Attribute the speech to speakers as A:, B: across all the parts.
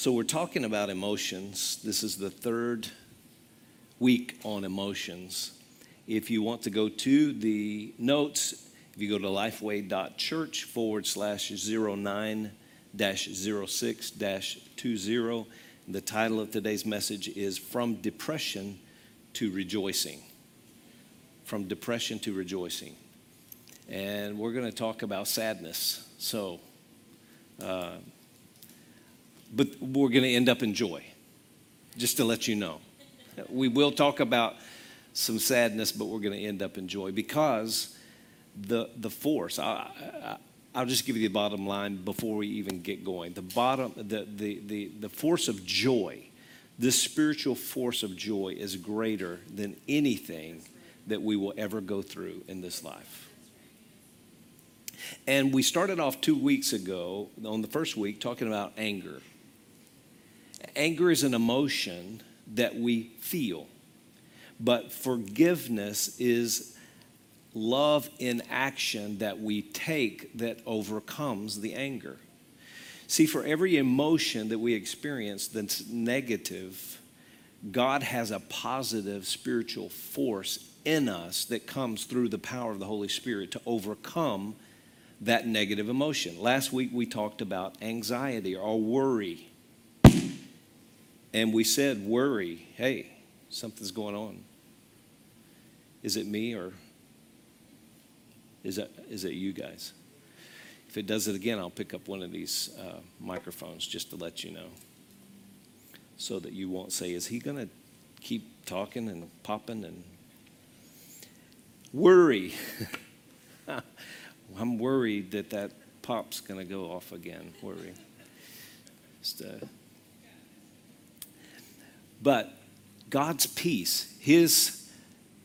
A: So, we're talking about emotions. This is the third week on emotions. If you want to go to the notes, if you go to lifeway.church forward slash 09 06 20, the title of today's message is From Depression to Rejoicing. From Depression to Rejoicing. And we're going to talk about sadness. So, uh, but we're going to end up in joy, just to let you know. We will talk about some sadness, but we're going to end up in joy because the, the force, I, I, will just give you the bottom line before we even get going. The, bottom, the, the, the, the force of joy, this spiritual force of joy is greater than anything that we will ever go through in this life. And we started off two weeks ago, on the first week, talking about anger. Anger is an emotion that we feel, but forgiveness is love in action that we take that overcomes the anger. See, for every emotion that we experience that's negative, God has a positive spiritual force in us that comes through the power of the Holy Spirit to overcome that negative emotion. Last week we talked about anxiety or worry. And we said, worry, hey, something's going on. Is it me or is that, is it you guys? If it does it again, I'll pick up one of these uh, microphones just to let you know so that you won't say, is he going to keep talking and popping and worry? I'm worried that that pop's going to go off again. Worry. Just, uh, but God's peace, His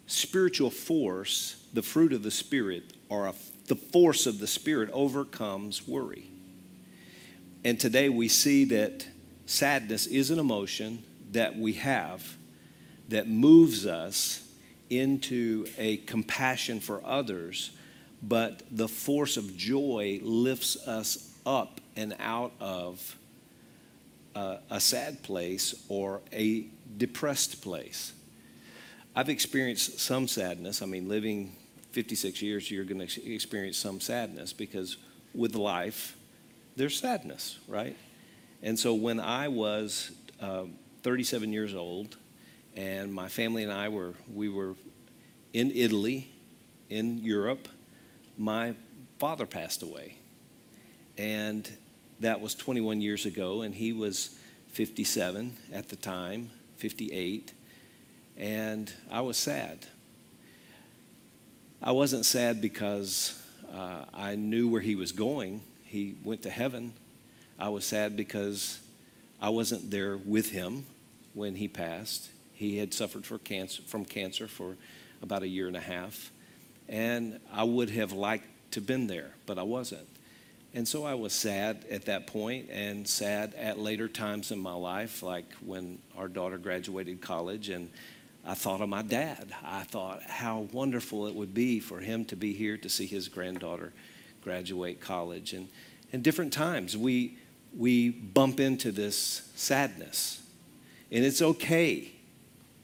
A: spiritual force, the fruit of the Spirit, or a, the force of the Spirit overcomes worry. And today we see that sadness is an emotion that we have that moves us into a compassion for others, but the force of joy lifts us up and out of a, sad place or a depressed place. I've experienced some sadness. I mean, living 56 years, you're going to experience some sadness because with life, there's sadness, right? And so when I was uh, 37 years old, and my family and I were we were in Italy, in Europe, my father passed away, and that was 21 years ago, and he was 57 at the time, 58, and I was sad. I wasn't sad because uh, I knew where he was going. He went to heaven. I was sad because I wasn't there with him when he passed. He had suffered cancer, from cancer for about a year and a half. And I would have liked to have been there, but I wasn't. And so I was sad at that point and sad at later times in my life, like when our daughter graduated college and I thought of my dad. I thought how wonderful it would be for him to be here to see his granddaughter graduate college. And, and different times we, we bump into this sadness. And it's okay.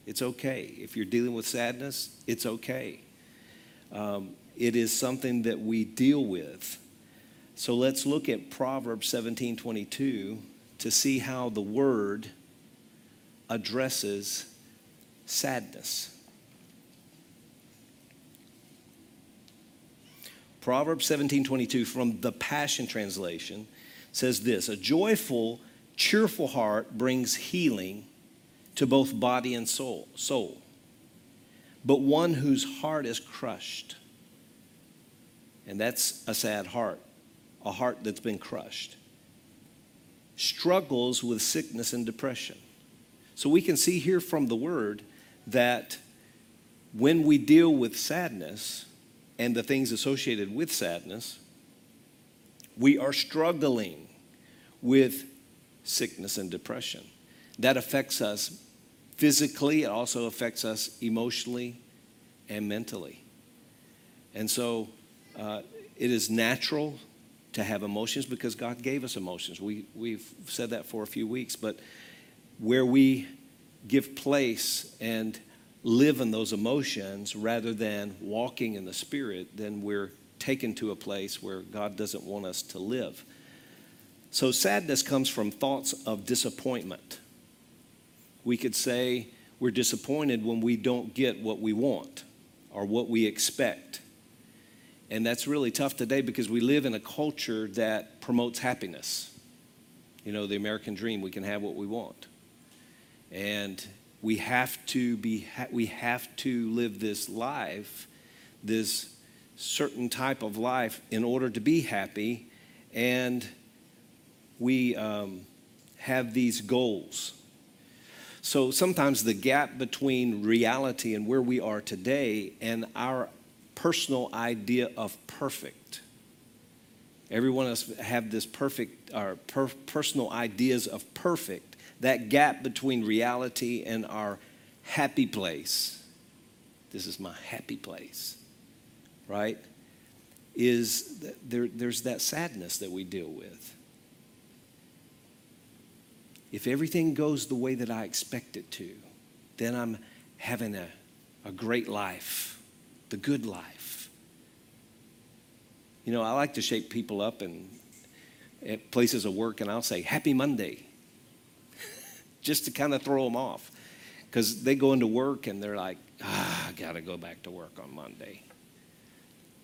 A: It's okay. If you're dealing with sadness, it's okay. Um, it is something that we deal with so let's look at Proverbs 17 22 to see how the word addresses sadness. Proverbs 17:22 from the Passion Translation says this A joyful, cheerful heart brings healing to both body and soul, soul. But one whose heart is crushed, and that's a sad heart a heart that's been crushed, struggles with sickness and depression. So we can see here from the word that when we deal with sadness and the things associated with sadness, we are struggling with sickness and depression. That affects us physically, it also affects us emotionally and mentally. And so uh, it is natural to have emotions because God gave us emotions. We, we've said that for a few weeks, but where we give place and live in those emotions rather than walking in the Spirit, then we're taken to a place where God doesn't want us to live. So, sadness comes from thoughts of disappointment. We could say we're disappointed when we don't get what we want or what we expect. And that's really tough today because we live in a culture that promotes happiness. You know, the American dream, we can have what we want. And we have to be we have to live this life, this certain type of life in order to be happy and we um, have these goals. So sometimes the gap between reality and where we are today and our personal idea of perfect. Every one of us have this perfect, our per, personal ideas of perfect. That gap between reality and our happy place. This is my happy place, right? Is there, there's that sadness that we deal with if everything goes the way that I expect it to, then I'm having a, a great life, the good life. You know, I like to shake people up and at places of work, and I'll say, Happy Monday, just to kind of throw them off. Because they go into work and they're like, ah, I got to go back to work on Monday.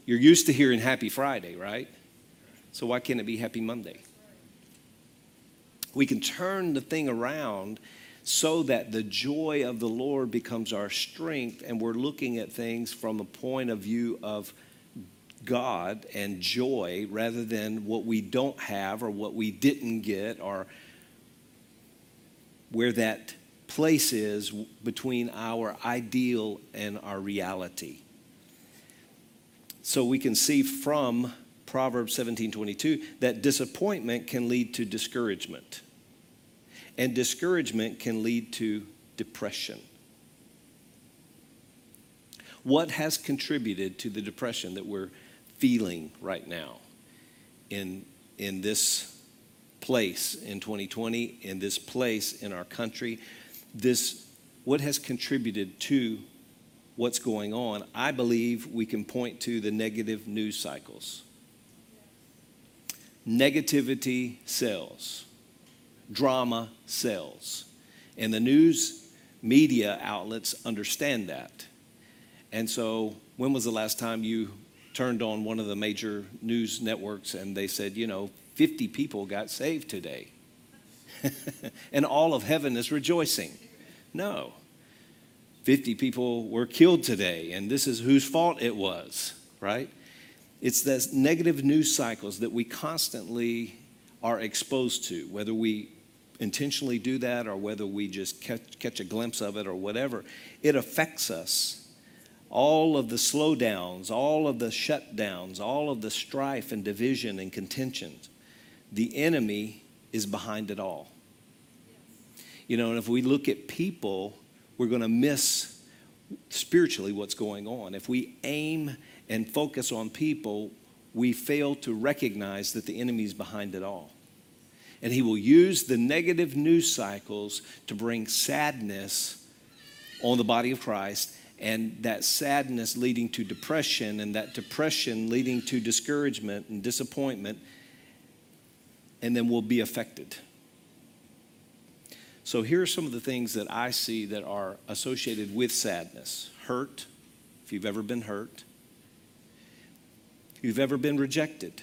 A: You're used to hearing Happy Friday, right? So why can't it be Happy Monday? We can turn the thing around so that the joy of the Lord becomes our strength, and we're looking at things from a point of view of God and joy rather than what we don't have or what we didn't get or where that place is between our ideal and our reality. So we can see from Proverbs 17:22 that disappointment can lead to discouragement. And discouragement can lead to depression. What has contributed to the depression that we're feeling right now in, in this place in 2020, in this place in our country? This, what has contributed to what's going on? I believe we can point to the negative news cycles. Negativity sells drama sells. And the news media outlets understand that. And so, when was the last time you turned on one of the major news networks and they said, you know, 50 people got saved today? and all of heaven is rejoicing. No. 50 people were killed today, and this is whose fault it was, right? It's those negative news cycles that we constantly are exposed to, whether we intentionally do that or whether we just catch, catch a glimpse of it or whatever, it affects us. All of the slowdowns, all of the shutdowns, all of the strife and division and contentions, the enemy is behind it all. You know, and if we look at people, we're going to miss spiritually what's going on. If we aim and focus on people, we fail to recognize that the enemy is behind it all. And he will use the negative news cycles to bring sadness on the body of Christ, and that sadness leading to depression, and that depression leading to discouragement and disappointment, and then we'll be affected. So, here are some of the things that I see that are associated with sadness hurt, if you've ever been hurt, if you've ever been rejected,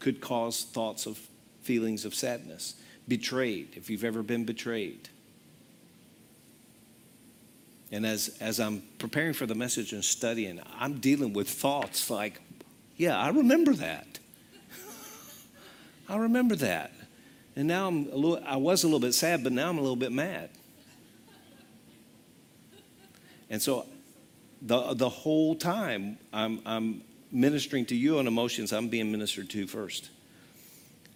A: could cause thoughts of feelings of sadness. Betrayed, if you've ever been betrayed. And as, as I'm preparing for the message and studying, I'm dealing with thoughts like, yeah, I remember that. I remember that. And now I'm a little, I was a little bit sad, but now I'm a little bit mad. And so the, the whole time I'm, I'm ministering to you on emotions, I'm being ministered to first.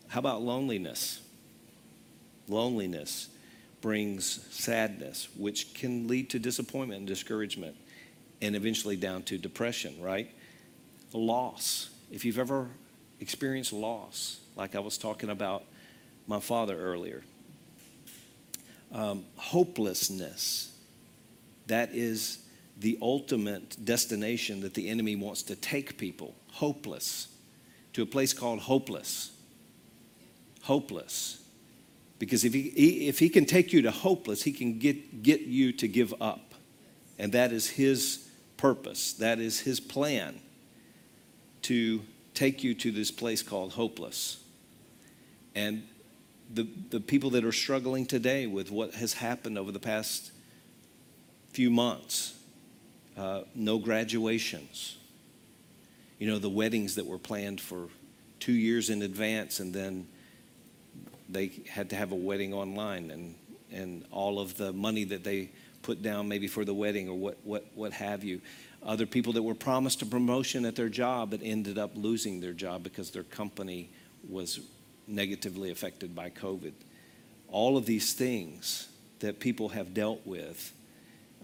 A: How about loneliness? Loneliness brings sadness, which can lead to disappointment and discouragement, and eventually down to depression, right? Loss. If you've ever experienced loss, like I was talking about my father earlier. Um, hopelessness. That is the ultimate destination that the enemy wants to take people. Hopeless. To a place called hopeless. Hopeless. Because if he, if he can take you to hopeless, he can get, get you to give up. And that is his purpose, that is his plan to take you to this place called hopeless. And the, the people that are struggling today with what has happened over the past few months uh, no graduations. You know, the weddings that were planned for two years in advance, and then they had to have a wedding online, and, and all of the money that they put down maybe for the wedding or what, what, what have you. Other people that were promised a promotion at their job but ended up losing their job because their company was negatively affected by COVID. All of these things that people have dealt with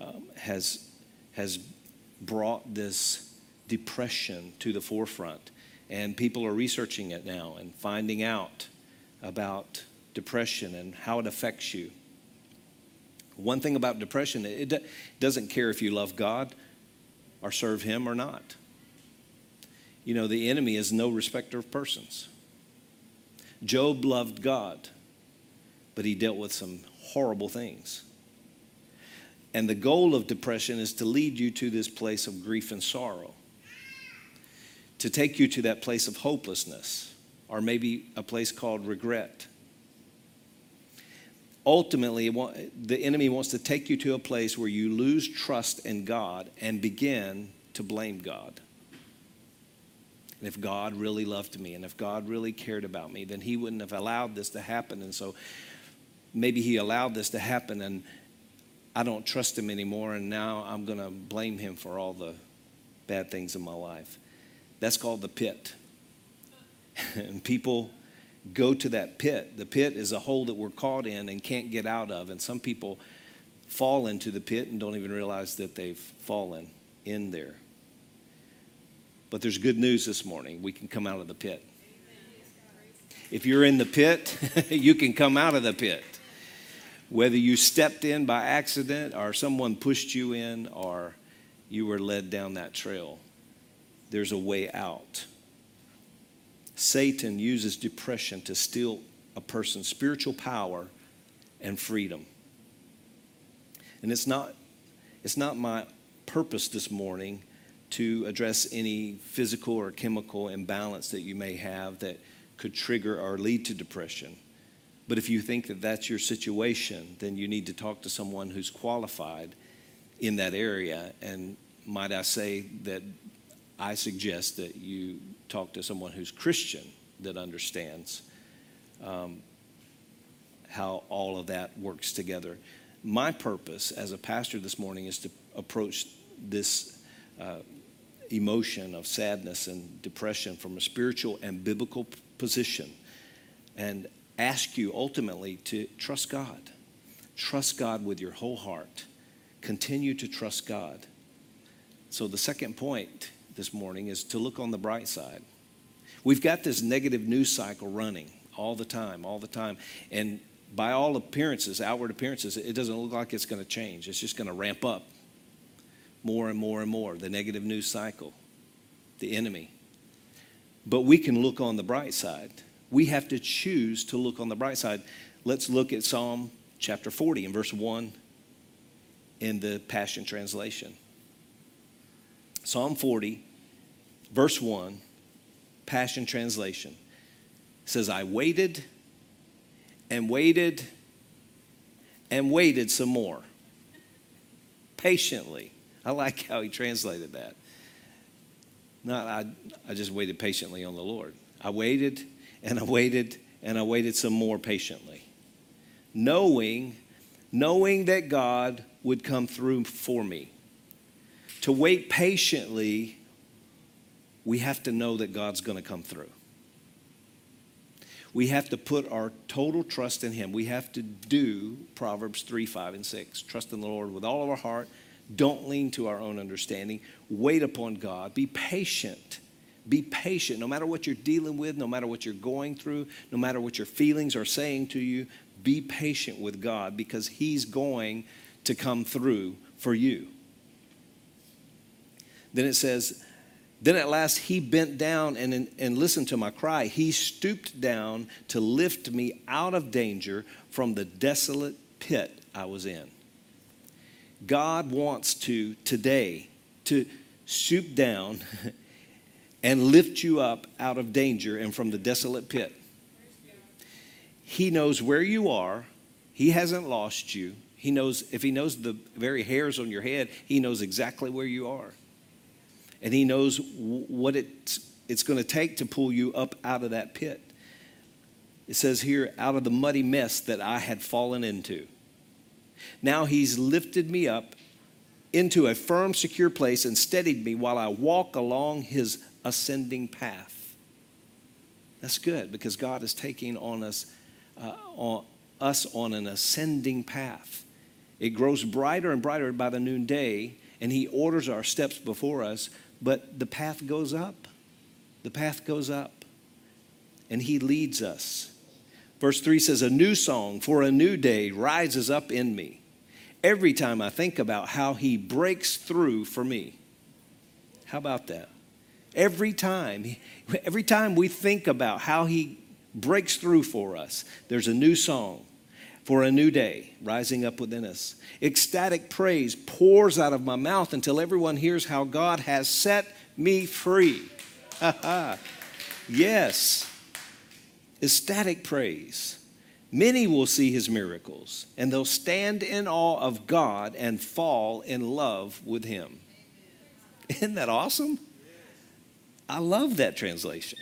A: um, has, has brought this depression to the forefront. And people are researching it now and finding out about depression and how it affects you. One thing about depression, it doesn't care if you love God or serve Him or not. You know, the enemy is no respecter of persons. Job loved God, but he dealt with some horrible things. And the goal of depression is to lead you to this place of grief and sorrow, to take you to that place of hopelessness, or maybe a place called regret. Ultimately, the enemy wants to take you to a place where you lose trust in God and begin to blame God. And if God really loved me and if God really cared about me, then He wouldn't have allowed this to happen. And so maybe He allowed this to happen and I don't trust Him anymore. And now I'm going to blame Him for all the bad things in my life. That's called the pit. And people go to that pit. The pit is a hole that we're caught in and can't get out of. And some people fall into the pit and don't even realize that they've fallen in there. But there's good news this morning. We can come out of the pit. If you're in the pit, you can come out of the pit. Whether you stepped in by accident or someone pushed you in or you were led down that trail, there's a way out. Satan uses depression to steal a person's spiritual power and freedom. And it's not, it's not my purpose this morning to address any physical or chemical imbalance that you may have that could trigger or lead to depression. But if you think that that's your situation, then you need to talk to someone who's qualified in that area. And might I say that I suggest that you talk to someone who's Christian that understands um, how all of that works together. My purpose as a pastor this morning is to approach this uh, emotion of sadness and depression from a spiritual and biblical position and ask you ultimately to trust God. Trust God with your whole heart. Continue to trust God. So, the second point this morning is to look on the bright side. We've got this negative news cycle running all the time, all the time. And by all appearances, outward appearances, it doesn't look like it's going to change. It's just going to ramp up more and more and more, the negative news cycle, the enemy. But we can look on the bright side. We have to choose to look on the bright side. Let's look at Psalm chapter 40 and verse 1 in the Passion Translation. Psalm 40, verse 1, Passion Translation says, I waited and waited and waited some more patiently I like how he translated that. Not, I, I just waited patiently on the Lord. I waited and I waited and I waited some more patiently, knowing, knowing that God would come through for me. To wait patiently, we have to know that God's going to come through. We have to put our total trust in Him. We have to do Proverbs 3, 5, and 6. Trust in the Lord with all of our heart don't lean to our own understanding. Wait upon God. Be patient. Be patient. No matter what you're dealing with, no matter what you're going through, no matter what your feelings are saying to you, be patient with God because He's going to come through for you. Then it says, then at last he bent down and, and listened to my cry. He stooped down to lift me out of danger from the desolate pit I was in. God wants to today to stoop down and lift you up out of danger and from the desolate pit. He knows where you are. He hasn't lost you. He knows if he knows the very hairs on your head, he knows exactly where you are and He knows what it's, it's going to take to pull you up out of that pit. It says here, out of the muddy mess that I had fallen into. Now He's lifted me up into a firm, secure place and steadied me while I walk along His ascending path. That's good because God is taking on us, uh, on us on an ascending path. It grows brighter and brighter by the noonday, and He orders our steps before us but the path goes up. The path goes up. And He leads us. Verse 3 says, A new song for a new day rises up in me. Every time I think about how He breaks through for me. How about that? Every time, every time we think about how He breaks through for us, there's a new song for a new day rising up within us. Ecstatic praise pours out of my mouth until everyone hears how God has set me free. yes. Ecstatic praise. Many will see his miracles, and they'll stand in awe of God and fall in love with him. Isn't that awesome? I love that translation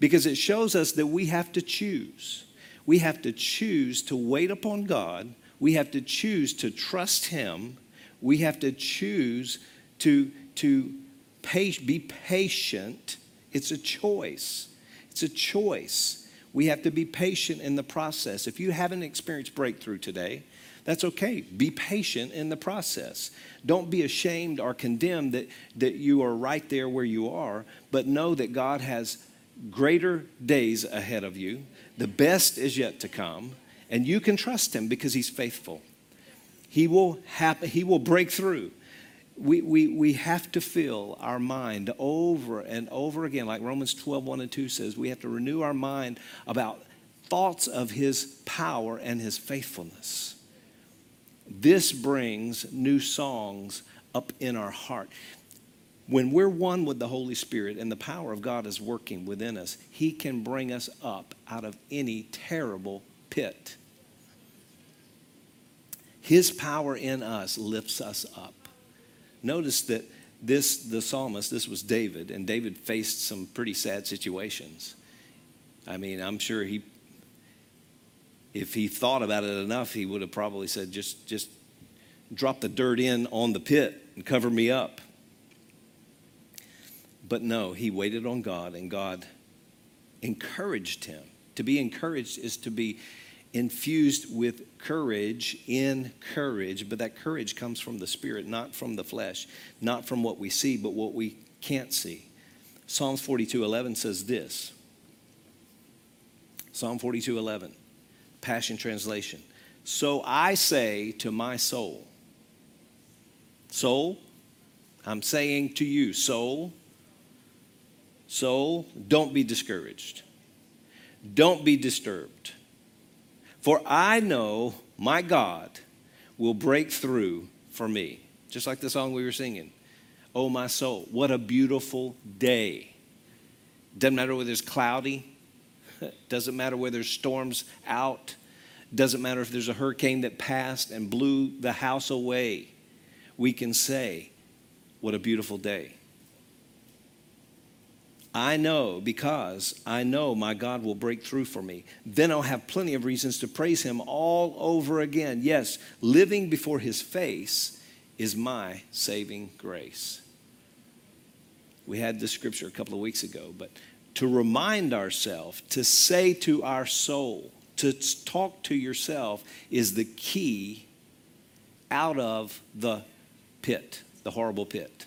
A: because it shows us that we have to choose we have to choose to wait upon God. We have to choose to trust Him. We have to choose to, to pay, be patient. It's a choice. It's a choice. We have to be patient in the process. If you haven't experienced breakthrough today, that's okay. Be patient in the process. Don't be ashamed or condemned that, that you are right there where you are, but know that God has greater days ahead of you. The best is yet to come, and you can trust him because he's faithful. He will, happen, he will break through. We, we, we have to fill our mind over and over again, like Romans 12, 1 and 2 says, we have to renew our mind about thoughts of his power and his faithfulness. This brings new songs up in our heart. When we're one with the Holy Spirit and the power of God is working within us, He can bring us up out of any terrible pit. His power in us lifts us up. Notice that this, the psalmist, this was David, and David faced some pretty sad situations. I mean, I'm sure he, if he thought about it enough, he would have probably said, just, just drop the dirt in on the pit and cover me up. But no, he waited on God, and God encouraged him. To be encouraged is to be infused with courage in courage, but that courage comes from the Spirit, not from the flesh, not from what we see, but what we can't see. Psalms 42 11 says this Psalm 42 11, Passion Translation. So I say to my soul, Soul, I'm saying to you, soul, so don't be discouraged. Don't be disturbed. For I know my God will break through for me. Just like the song we were singing. Oh, my soul, what a beautiful day. Doesn't matter whether it's cloudy, doesn't matter whether there's storms out, doesn't matter if there's a hurricane that passed and blew the house away. We can say, What a beautiful day. I know because I know my God will break through for me. Then I'll have plenty of reasons to praise Him all over again. Yes, living before His face is my saving grace. We had this scripture a couple of weeks ago, but to remind ourselves, to say to our soul, to talk to yourself is the key out of the pit, the horrible pit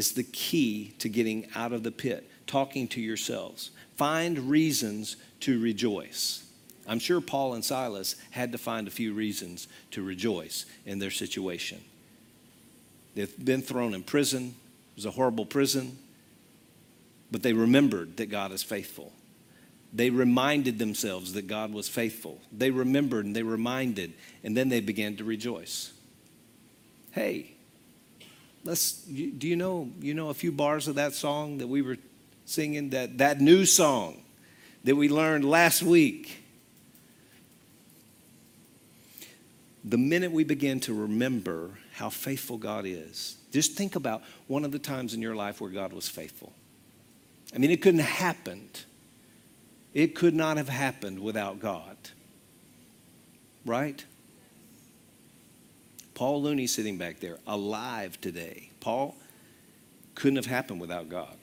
A: is the key to getting out of the pit, talking to yourselves. Find reasons to rejoice. I'm sure Paul and Silas had to find a few reasons to rejoice in their situation. They've been thrown in prison, it was a horrible prison, but they remembered that God is faithful. They reminded themselves that God was faithful. They remembered and they reminded, and then they began to rejoice. Hey, let's do you know you know a few bars of that song that we were singing that that new song that we learned last week? The minute we begin to remember how faithful God is just think about one of the times in your life where God was faithful. I mean it couldn't have happened. It could not have happened without God. Right Paul Looney sitting back there, alive today. Paul couldn't have happened without God.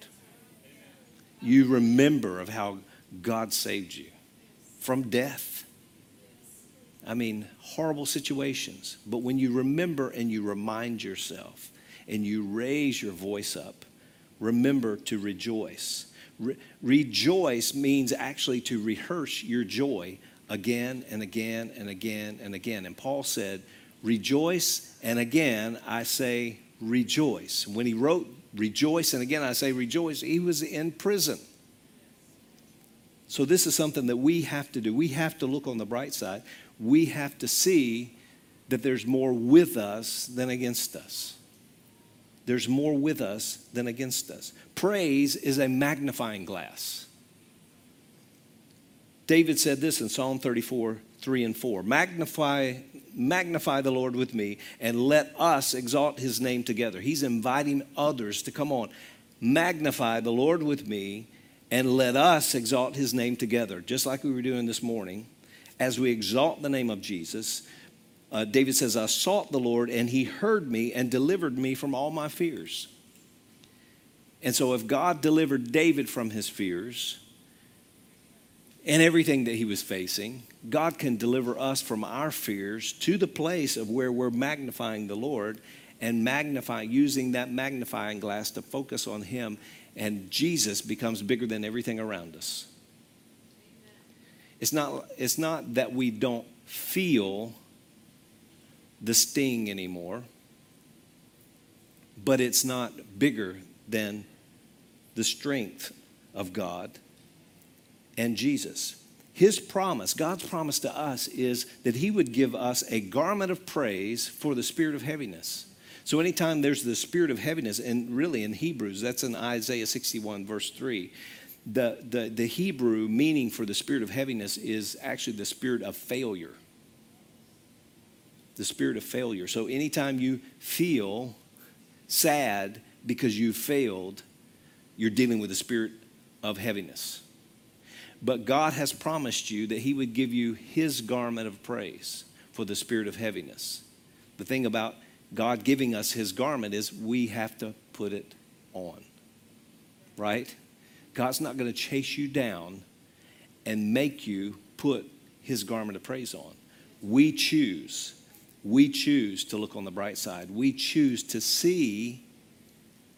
A: You remember of how God saved you from death. I mean, horrible situations. But when you remember and you remind yourself and you raise your voice up, remember to rejoice. Re- rejoice means actually to rehearse your joy again and again and again and again. And Paul said, rejoice, and again I say rejoice. When he wrote rejoice, and again I say rejoice, he was in prison. So, this is something that we have to do. We have to look on the bright side. We have to see that there's more with us than against us. There's more with us than against us. Praise is a magnifying glass. David said this in Psalm 34 3 and 4 Magnify magnify the Lord with me, and let us exalt his name together. He's inviting others to come on, magnify the Lord with me, and let us exalt his name together, just like we were doing this morning. As we exalt the name of Jesus, uh, David says, I sought the Lord, and he heard me and delivered me from all my fears. And so, if God delivered David from his fears, and everything that he was facing, God can deliver us from our fears to the place of where we're magnifying the Lord and magnify using that magnifying glass to focus on him and Jesus becomes bigger than everything around us. It's not it's not that we don't feel the sting anymore, but it's not bigger than the strength of God and Jesus. His promise, God's promise to us, is that He would give us a garment of praise for the spirit of heaviness. So, anytime there's the spirit of heaviness, and really in Hebrews, that's in Isaiah 61, verse 3, the, the, the Hebrew meaning for the spirit of heaviness is actually the spirit of failure. The spirit of failure. So, anytime you feel sad because you failed, you're dealing with the spirit of heaviness. But God has promised you that He would give you His garment of praise for the spirit of heaviness. The thing about God giving us His garment is we have to put it on, right? God's not going to chase you down and make you put His garment of praise on. We choose. We choose to look on the bright side. We choose to see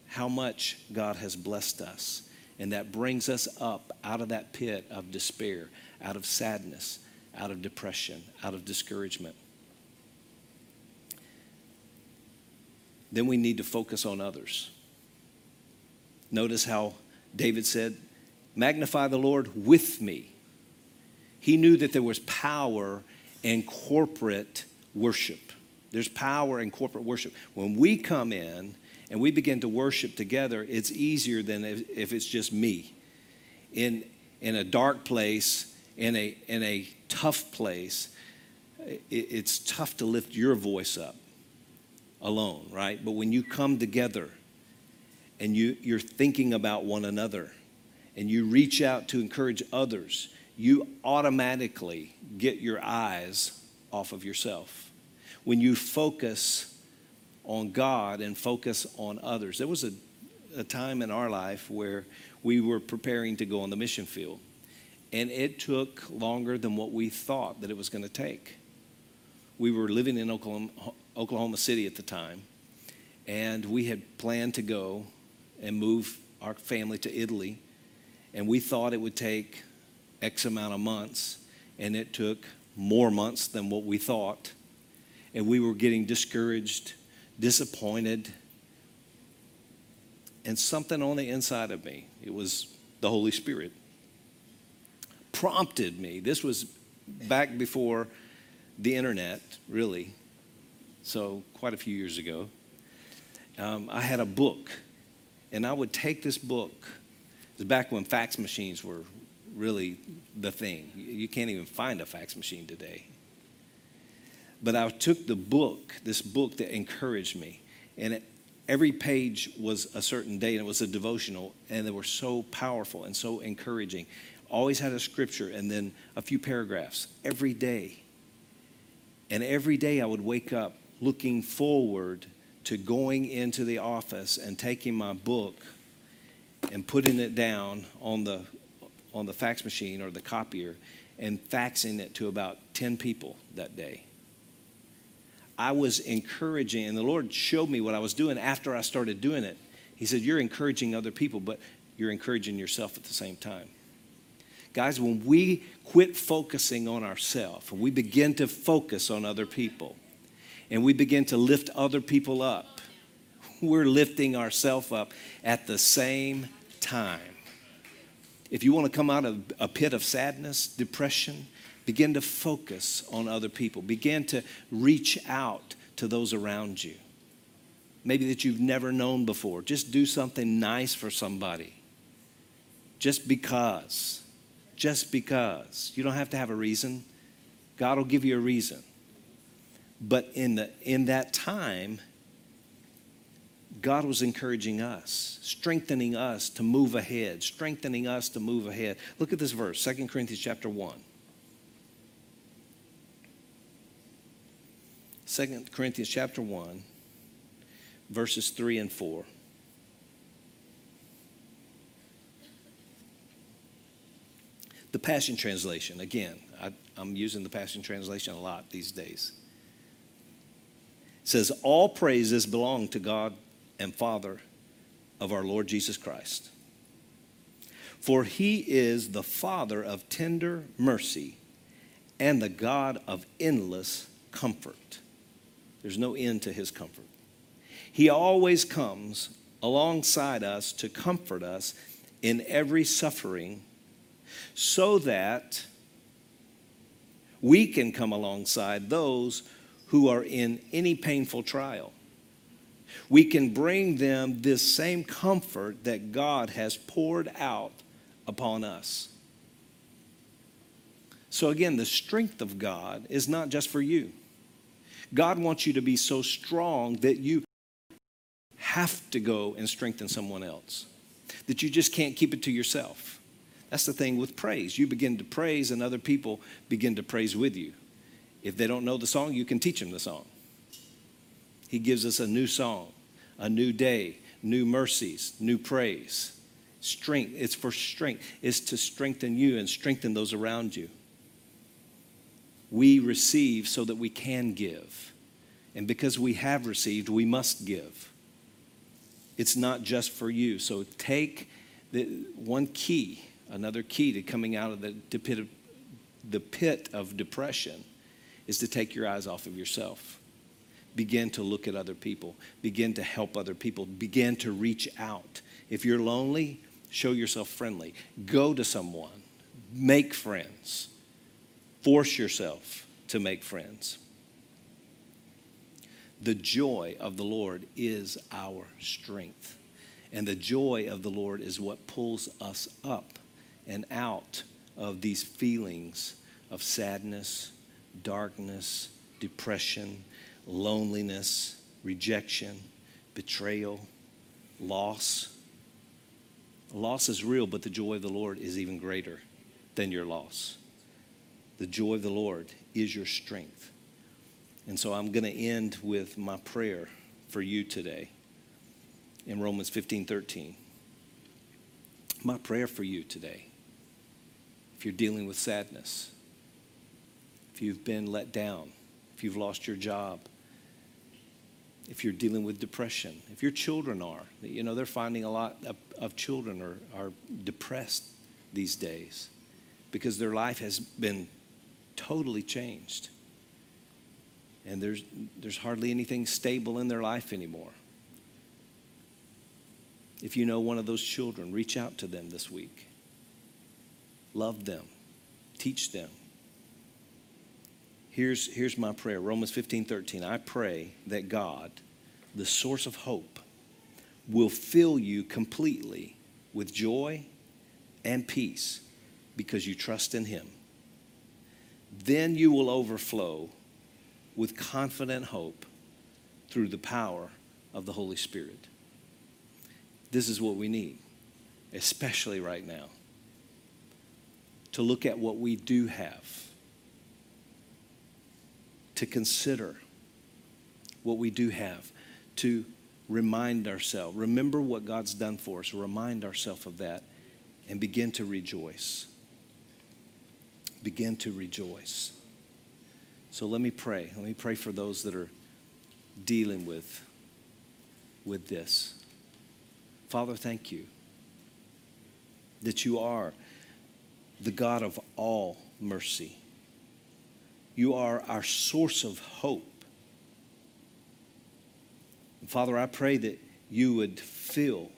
A: how much God has blessed us and that brings us up out of that pit of despair, out of sadness, out of depression, out of discouragement. Then we need to focus on others. Notice how David said, Magnify the Lord with me. He knew that there was power in corporate worship. There's power in corporate worship. When we come in and we begin to worship together, it's easier than if, if it's just me. In, in a dark place, in a, in a tough place, it, it's tough to lift your voice up alone, right? But when you come together and you, you're thinking about one another and you reach out to encourage others, you automatically get your eyes off of yourself. When you focus on God and focus on others. There was a, a time in our life where we were preparing to go on the mission field, and it took longer than what we thought that it was going to take. We were living in Oklahoma, Oklahoma City at the time, and we had planned to go and move our family to Italy. And we thought it would take X amount of months, and it took more months than what we thought. And we were getting discouraged, disappointed, and something on the inside of me, it was the Holy Spirit, prompted me. This was back before the internet, really, so quite a few years ago. Um, I had a book, and I would take this book. It was back when fax machines were really the thing. You can't even find a fax machine today. But I took the book, this book that encouraged me, and it, every page was a certain day, and it was a devotional, and they were so powerful and so encouraging. Always had a scripture and then a few paragraphs every day. And every day I would wake up looking forward to going into the office and taking my book and putting it down on the on the fax machine or the copier and faxing it to about 10 people that day. I was encouraging, and the Lord showed me what I was doing after I started doing it. He said, You're encouraging other people, but you're encouraging yourself at the same time. Guys, when we quit focusing on ourselves, and we begin to focus on other people, and we begin to lift other people up, we're lifting ourselves up at the same time. If you want to come out of a pit of sadness, depression, begin to focus on other people. Begin to reach out to those around you. Maybe that you've never known before. Just do something nice for somebody. Just because. Just because. You don't have to have a reason. God will give you a reason. But in, the, in that time, God was encouraging us, strengthening us to move ahead, strengthening us to move ahead. Look at this verse, 2 Corinthians chapter 1. 2 Corinthians chapter 1, verses 3 and 4. The Passion Translation, again, I, am using the Passion Translation a lot these days. It says, All praises belong to God and Father of our Lord Jesus Christ. For he is the Father of tender mercy and the God of endless comfort. There's no end to his comfort. He always comes alongside us to comfort us in every suffering so that we can come alongside those who are in any painful trial we can bring them this same comfort that God has poured out upon us. So, again, the strength of God is not just for you. God wants you to be so strong that you have to go and strengthen someone else, that you just can't keep it to yourself. That's the thing with praise. You begin to praise, and other people begin to praise with you. If they don't know the song, you can teach them the song. He gives us a new song, a new day, new mercies, new praise. Strength, it's for strength, it's to strengthen you and strengthen those around you. We receive so that we can give. And because we have received, we must give. It's not just for you. So take the one key, another key to coming out of the, pit of, the pit of depression is to take your eyes off of yourself begin to look at other people, begin to help other people, begin to reach out. If you're lonely, show yourself friendly. Go to someone, make friends, force yourself to make friends. The joy of the Lord is our strength. And the joy of the Lord is what pulls us up and out of these feelings of sadness, darkness, depression, loneliness, rejection, betrayal, loss. Loss is real, but the joy of the Lord is even greater than your loss. The joy of the Lord is your strength. And so I'm going to end with my prayer for you today in Romans 15 13. My prayer for you today, if you're dealing with sadness, if you've been let down, if you've lost your job, if you're dealing with depression, if your children are, you know, they're finding a lot of, of children are, are depressed these days because their life has been totally changed. And there's, there's hardly anything stable in their life anymore. If you know one of those children, reach out to them this week. Love them, teach them. Here's, here's my prayer Romans 15 13. I pray that God, the source of hope, will fill you completely with joy and peace because you trust in Him. Then you will overflow with confident hope through the power of the Holy Spirit. This is what we need, especially right now, to look at what we do have, to consider what we do have, to remind ourselves, remember what God's done for us, remind ourselves of that, and begin to rejoice. Begin to rejoice. So let me pray. Let me pray for those that are dealing with, with this. Father, thank you that you are the God of all mercy. You are our source of hope. And Father, I pray that you would fill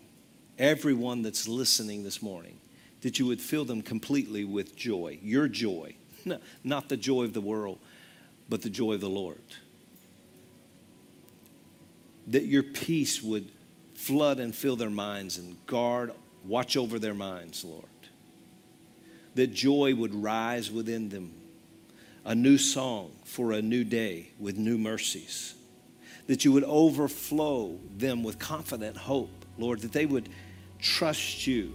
A: everyone that's listening this morning, that you would fill them completely with joy, your joy, not the joy of the world, but the joy of the Lord. That your peace would flood and fill their minds and guard, watch over their minds, Lord. That joy would rise within them, a new song for a new day with new mercies. That you would overflow them with confident hope, Lord, that they would trust you,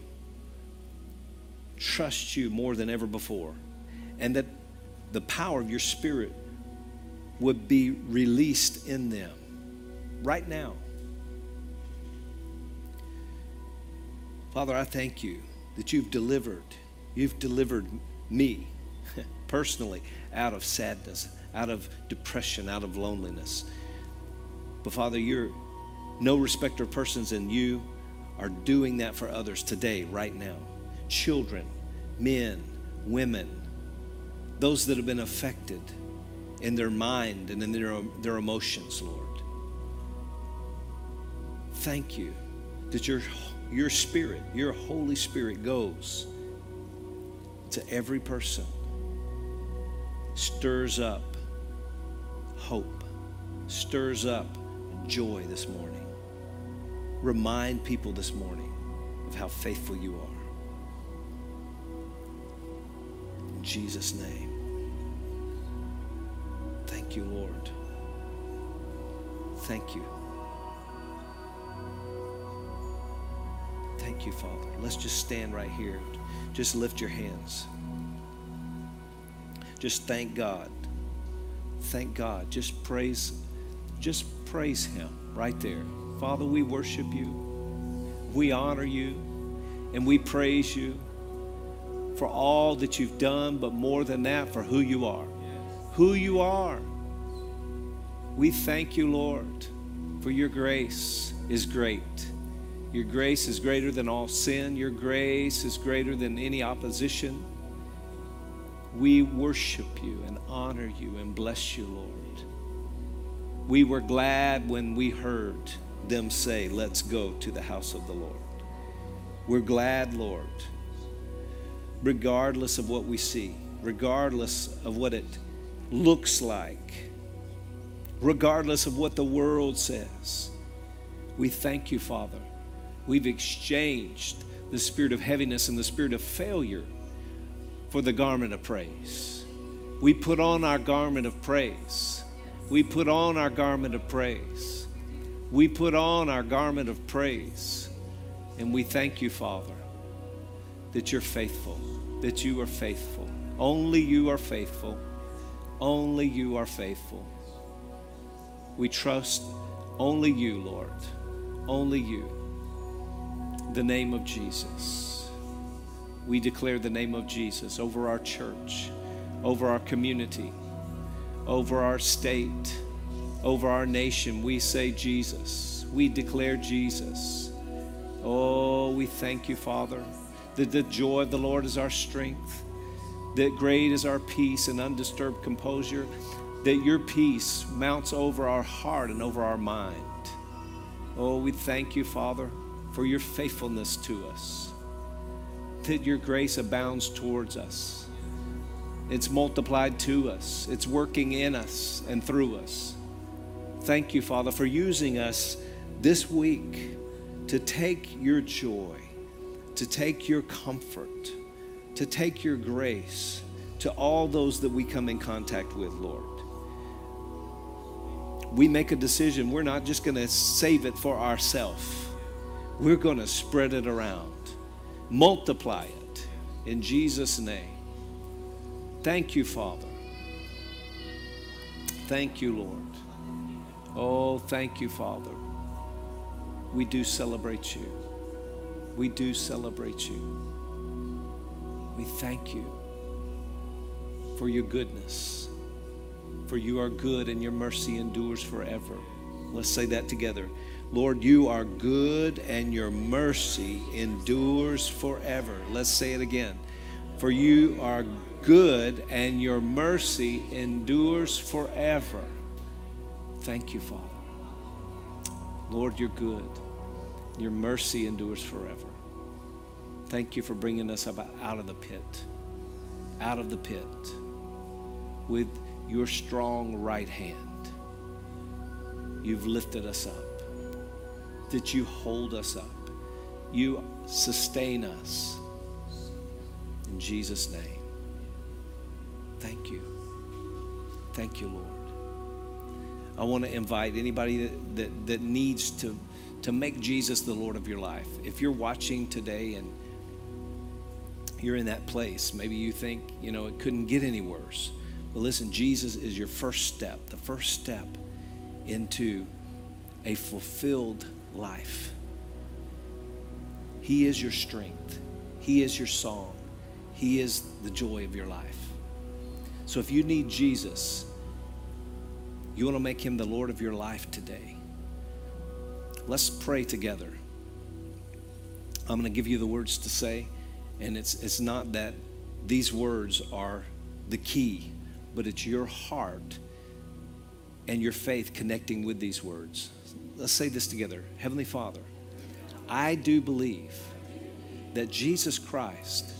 A: trust you more than ever before, and that the power of your Spirit would be released in them right now Father, I thank you that you've delivered, you've delivered me personally out of sadness, out of depression, out of loneliness. But Father, you're no respecter of persons, and you are doing that for others today, right now. Children, men, women, those that have been affected in their mind and in their, their emotions, Lord. Thank you that you're your spirit, your Holy Spirit goes to every person, stirs up hope, stirs up joy this morning. Remind people this morning of how faithful you are. Jesus' name. Thank you, Lord. Thank you. Thank you, Father. Let's just stand right here. Just lift your hands. Just thank God. Thank God. Just praise, just praise Him right there. Father, we worship you. We honor you and we praise you for all that you've done, but more than that, for who you are. Who you are. We thank you, Lord, for your grace is great. Your grace is greater than all sin. Your grace is greater than any opposition. We worship you and honor you and bless you, Lord. We were glad when we heard them say, Let's go to the house of the Lord. We're glad, Lord, regardless of what we see, regardless of what it looks like, regardless of what the world says. We thank you, Father, We've exchanged the spirit of heaviness and the spirit of failure for the garment of praise. We put on our garment of praise. We put on our garment of praise. We put on our garment of praise. And we thank you, Father, that you're faithful, that you are faithful. Only you are faithful. Only you are faithful. We trust only you, Lord. Only you the name of Jesus. We declare the name of Jesus over our church, over our community, over our state, Over our nation, we say Jesus. We declare Jesus. Oh, we thank you, Father, that the joy of the Lord is our strength, that great is our peace and undisturbed composure, that your peace mounts over our heart and over our mind. Oh, we thank you, Father, for your faithfulness to us, that your grace abounds towards us. It's multiplied to us, it's working in us and through us. Thank you, Father, for using us this week to take your joy, to take your comfort, to take your grace to all those that we come in contact with, Lord. We make a decision. We're not just going to save it for ourselves, we're going to spread it around, multiply it in Jesus' name. Thank you, Father. Thank you, Lord. Oh, thank you, Father. We do celebrate you. We do celebrate you. We thank you for your goodness. For you are good and your mercy endures forever. Let's say that together. Lord, you are good and your mercy endures forever. Let's say it again. For you are good and your mercy endures forever. Thank you, Father. Lord, you're good. Your mercy endures forever. Thank you for bringing us out of the pit, out of the pit, with your strong right hand. You've lifted us up, that you hold us up, you sustain us. In Jesus' name. Thank you. Thank you, Lord. I want to invite anybody that, that, that needs to, to make Jesus the Lord of your life. If you're watching today and you're in that place, maybe you think, you know, it couldn't get any worse. But listen, Jesus is your first step, the first step into a fulfilled life. He is your strength, He is your song, He is the joy of your life. So if you need Jesus, you want to make him the Lord of your life today. Let's pray together. I'm going to give you the words to say, and it's, it's not that these words are the key, but it's your heart and your faith connecting with these words. Let's say this together Heavenly Father, I do believe that Jesus Christ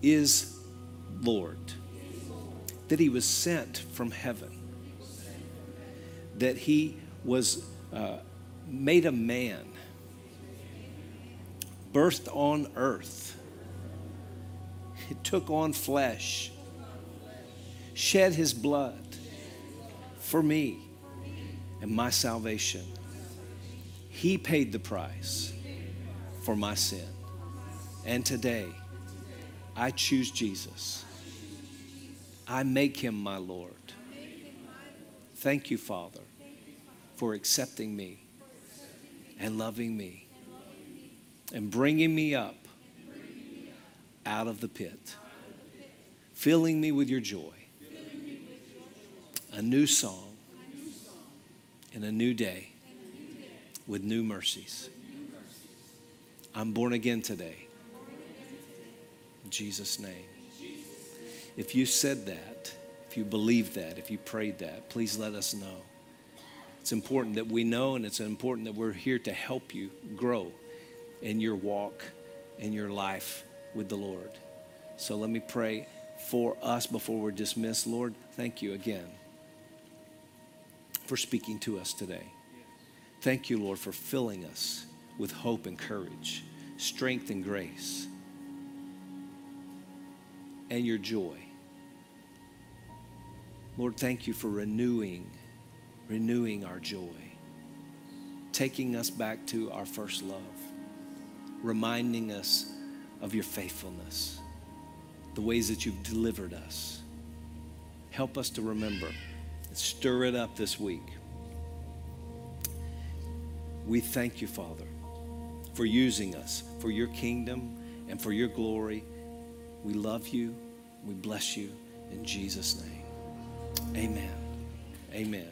A: is Lord, that He was sent from heaven that he was uh, made a man, birthed on earth, he took on flesh, shed his blood for me and my salvation. He paid the price for my sin. And today, I choose Jesus. I make him my Lord. Thank you, Father, for accepting me and loving me and bringing me up out of the pit, filling me with your joy, a new song, and a new day with new mercies. I'm born again today. In Jesus' name. If you said that, if you believe that, if you prayed that, please let us know. It's important that we know, and it's important that we're here to help you grow in your walk, in your life with the Lord. So let me pray for us before we're dismissed. Lord, thank you again for speaking to us today. Thank you, Lord, for filling us with hope and courage, strength and grace, and your joy. Lord, thank you for renewing, renewing our joy, taking us back to our first love, reminding us of your faithfulness, the ways that you've delivered us. Help us to remember and stir it up this week. We thank you, Father, for using us for your kingdom and for your glory. We love you. We bless you in Jesus' name. Amen. Amen.